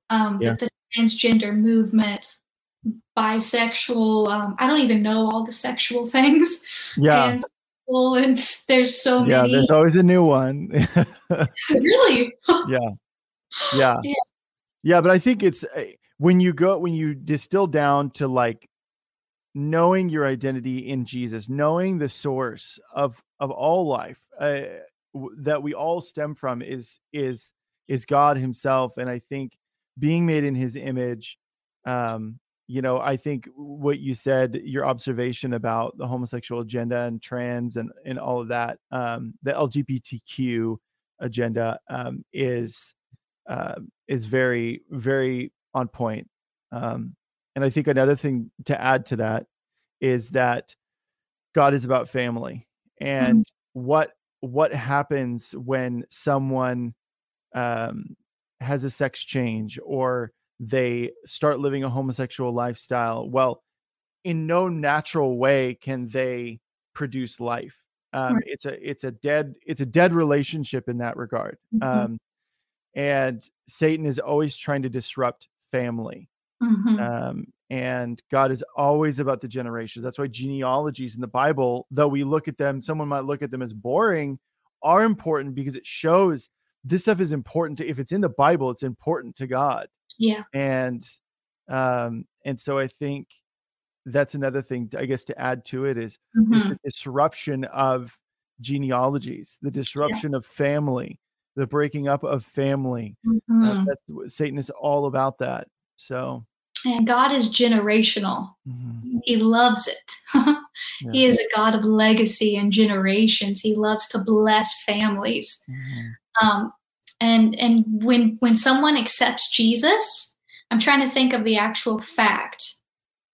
Um, Yeah. that the transgender movement, bisexual, um, I don't even know all the sexual things. Yeah. Pansexual, and there's so Yeah. many. Yeah, there's always a new one. really? yeah. Yeah. Yeah. Yeah. But I think it's uh, when you go, when you distill down to like knowing your identity in Jesus, knowing the source of, of all life uh, w- that we all stem from is, is, is God himself. And I think being made in his image, um, you know, I think what you said, your observation about the homosexual agenda and trans and, and all of that, um, the LGBTQ agenda um, is uh, is very very on point. Um, and I think another thing to add to that is that God is about family and what what happens when someone um, has a sex change or they start living a homosexual lifestyle. Well, in no natural way can they produce life. Um, Right. It's a it's a dead it's a dead relationship in that regard. Mhm. Um, and Satan is always trying to disrupt family. Mhm. Um, and God is always about the generations. That's why genealogies in the Bible, though we look at them, someone might look at them as boring, are important because it shows this stuff is important to if it's in the Bible, it's important to God. yeah. And um, and so I think that's another thing, I guess, to add to it is is Mhm. the disruption of genealogies, the disruption of family, the breaking up of family. Uh, Mhm. that's what Satan is all about that. So And God is generational. mhm, He loves it. He is a God of legacy and generations. He loves to bless families. mhm, Um, and and when when someone accepts Jesus, I'm trying to think of the actual fact.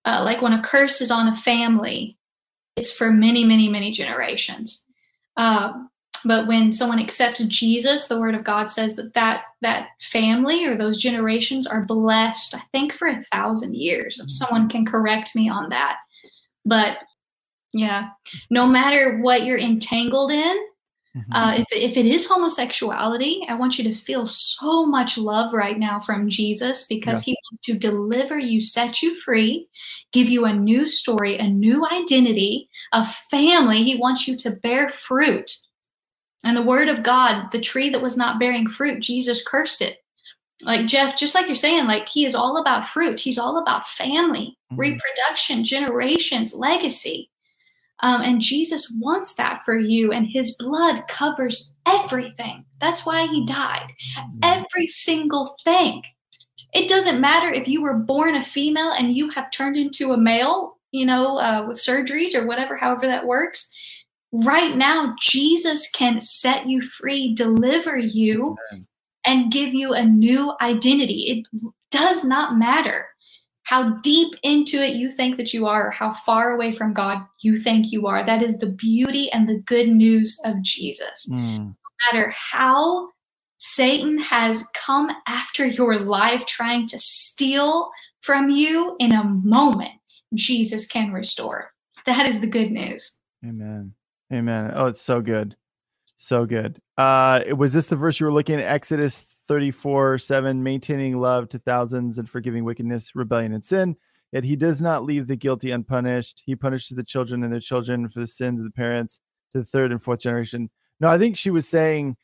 Uh, like when a curse is on a family, it's for many, many, many generations. Um, but when someone accepts Jesus, the Word of God says that that that family or those generations are blessed. I think for a thousand years. If someone can correct me on that, but yeah, no matter what you're entangled in, mhm. uh, if, if it is homosexuality, I want you to feel so much love right now from Jesus because he wants to deliver you, set you free, give you a new story, a new identity, a family. He wants you to bear fruit. And the word of God, the tree that was not bearing fruit, Jesus cursed it. like Jeff, just like you're saying, like he is all about fruit. He's all about family, mm-hmm. reproduction, generations, legacy. Um, and Jesus wants that for you, and his blood covers everything. That's why he died. Mm-hmm. Every single thing. It doesn't matter if you were born a female and you have turned into a male, you know, uh, with surgeries or whatever, however that works. Right now, Jesus can set you free, deliver you, Amen. and give you a new identity. It does not matter how deep into it you think that you are, or how far away from God you think you are. That is the beauty and the good news of Jesus. Mm. No matter how Satan has come after your life trying to steal from you in a moment, Jesus can restore. That is the good news. Amen. Amen. Oh, it's so good. So good. Uh was this the verse you were looking at Exodus 34 7 maintaining love to thousands and forgiving wickedness, rebellion and sin? Yet he does not leave the guilty unpunished. He punishes the children and their children for the sins of the parents to the third and fourth generation. No, I think she was saying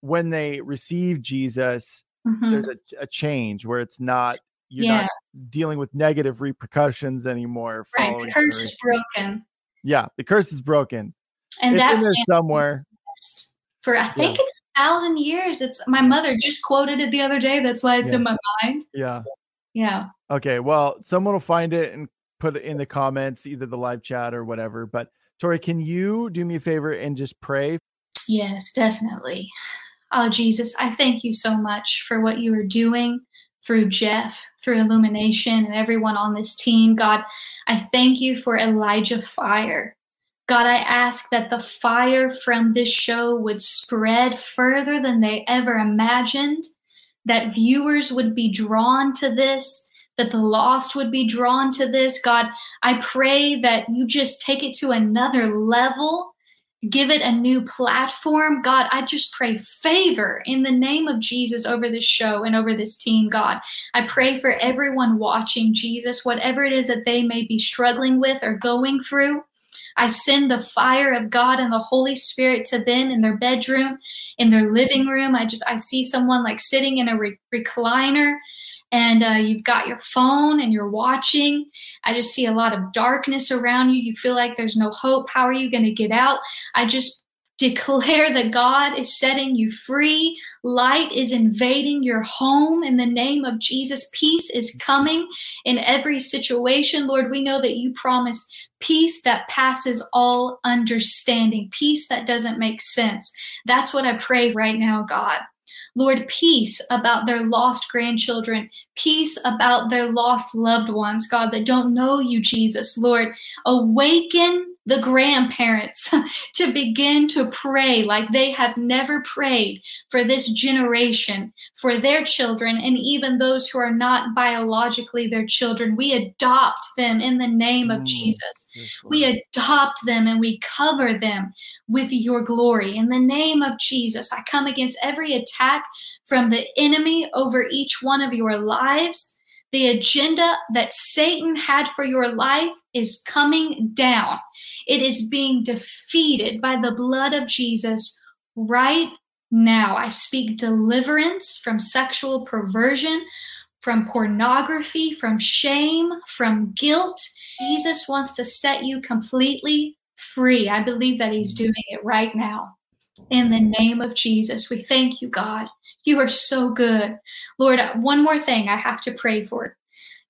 when they receive Jesus, mm-hmm. there's a, a, change where it's not you're yeah. not dealing with negative repercussions anymore. Right, the curse is broken. Yeah, the curse is broken. And it's in there somewhere. For I think yeah. it's a thousand years. It's my mother just quoted it the other day. That's why it's yeah. in my mind. Yeah. Yeah. Okay. Well, someone will find it and put it in the comments, either the live chat or whatever. But Tori, can you do me a favor and just pray? Yes, definitely. Oh, Jesus, I thank you so much for what you are doing through Jeff, through Illumination, and everyone on this team. God, I thank you for Elijah Fire. God, I ask that the fire from this show would spread further than they ever imagined, that viewers would be drawn to this, that the lost would be drawn to this. God, I pray that you just take it to another level give it a new platform. God, I just pray favor in the name of Jesus over this show and over this team, God. I pray for everyone watching, Jesus, whatever it is that they may be struggling with or going through. I send the fire of God and the Holy Spirit to them in their bedroom, in their living room. I just, I see someone like sitting in a re- recliner and uh, you've got your phone and you're watching. I just see a lot of darkness around you. You feel like there's no hope. How are you going to get out? I just declare that God is setting you free. Light is invading your home in the name of Jesus. Peace is coming in every situation. Lord, we know that you promised peace that passes all understanding, peace that doesn't make sense. That's what I pray right now, God. Lord, peace about their lost grandchildren, peace about their lost loved ones, God, that don't know you, Jesus. Lord, awaken the grandparents to begin to pray like they have never prayed for this generation, for their children, and even those who are not biologically their children. We adopt them in the name of mm, Jesus. We adopt them and we cover them with your glory. In the name of Jesus, I come against every attack from the enemy over each one of your lives. The agenda that Satan had for your life is coming down. It is being defeated by the blood of Jesus right now. I speak deliverance from sexual perversion, from pornography, from shame, from guilt. Jesus wants to set you completely free. I believe that he's doing it right now. In the name of Jesus, we thank you, God. You are so good. Lord, one more thing I have to pray for.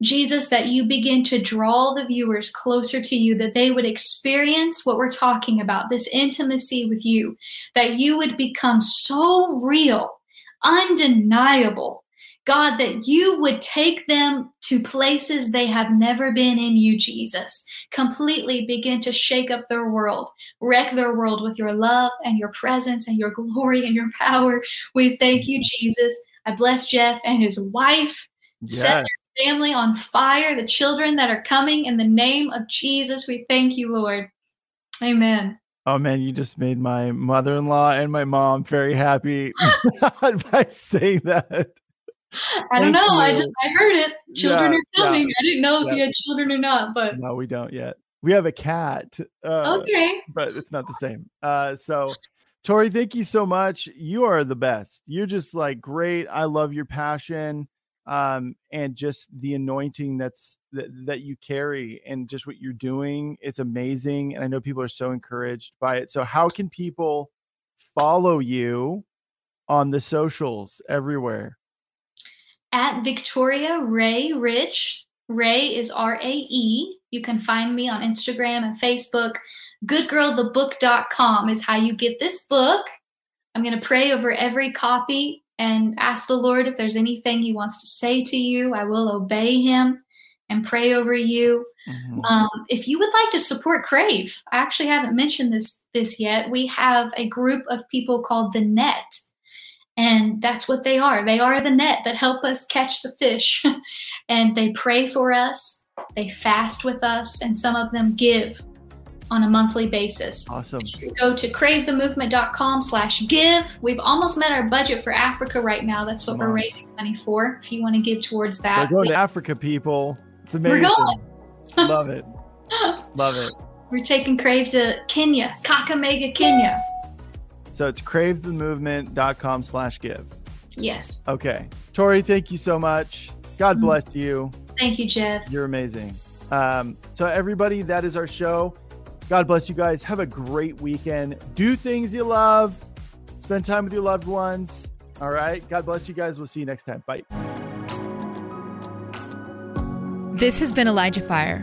Jesus, that you begin to draw the viewers closer to you, that they would experience what we're talking about, this intimacy with you, that you would become so real, undeniable. God, that you would take them to places they have never been in you, Jesus. Completely begin to shake up their world, wreck their world with your love and your presence and your glory and your power. We thank you, Jesus. I bless Jeff and his wife. Yes. Set their family on fire, the children that are coming in the name of Jesus. We thank you, Lord. Amen. Oh man, you just made my mother-in-law and my mom very happy by saying that. I don't know. You. I just I heard it. Children yeah, are coming. Yeah, I didn't know if yeah. you had children or not, but no, we don't yet. We have a cat. Uh, okay, but it's not the same. Uh, so Tori, thank you so much. You are the best. You're just like great. I love your passion um, and just the anointing that's that, that you carry and just what you're doing. It's amazing. And I know people are so encouraged by it. So how can people follow you on the socials everywhere? At Victoria Rae Rich. Rae is R A E. You can find me on Instagram and Facebook. Goodgirlthebook.com is how you get this book. I'm going to pray over every copy and ask the Lord if there's anything He wants to say to you. I will obey Him and pray over you. Mm-hmm. Um, if you would like to support Crave, I actually haven't mentioned this this yet. We have a group of people called the Net, and that's what they are. They are the net that help us catch the fish, and they pray for us. They fast with us, and some of them give on a monthly basis. Awesome. Go to cravethemovement.com slash give. We've almost met our budget for Africa right now. That's what Come we're on. raising money for. If you want to give towards that. We're going to Africa, people. It's amazing. We're going. Love it. Love it. We're taking Crave to Kenya, Kakamega, Kenya. So it's cravethemovement.com slash give. Yes. Okay. Tori, thank you so much. God mm-hmm. bless you. Thank you, Jeff. You're amazing. Um, so everybody, that is our show. God bless you guys. Have a great weekend. Do things you love. Spend time with your loved ones. All right. God bless you guys. We'll see you next time. Bye. This has been Elijah Fire.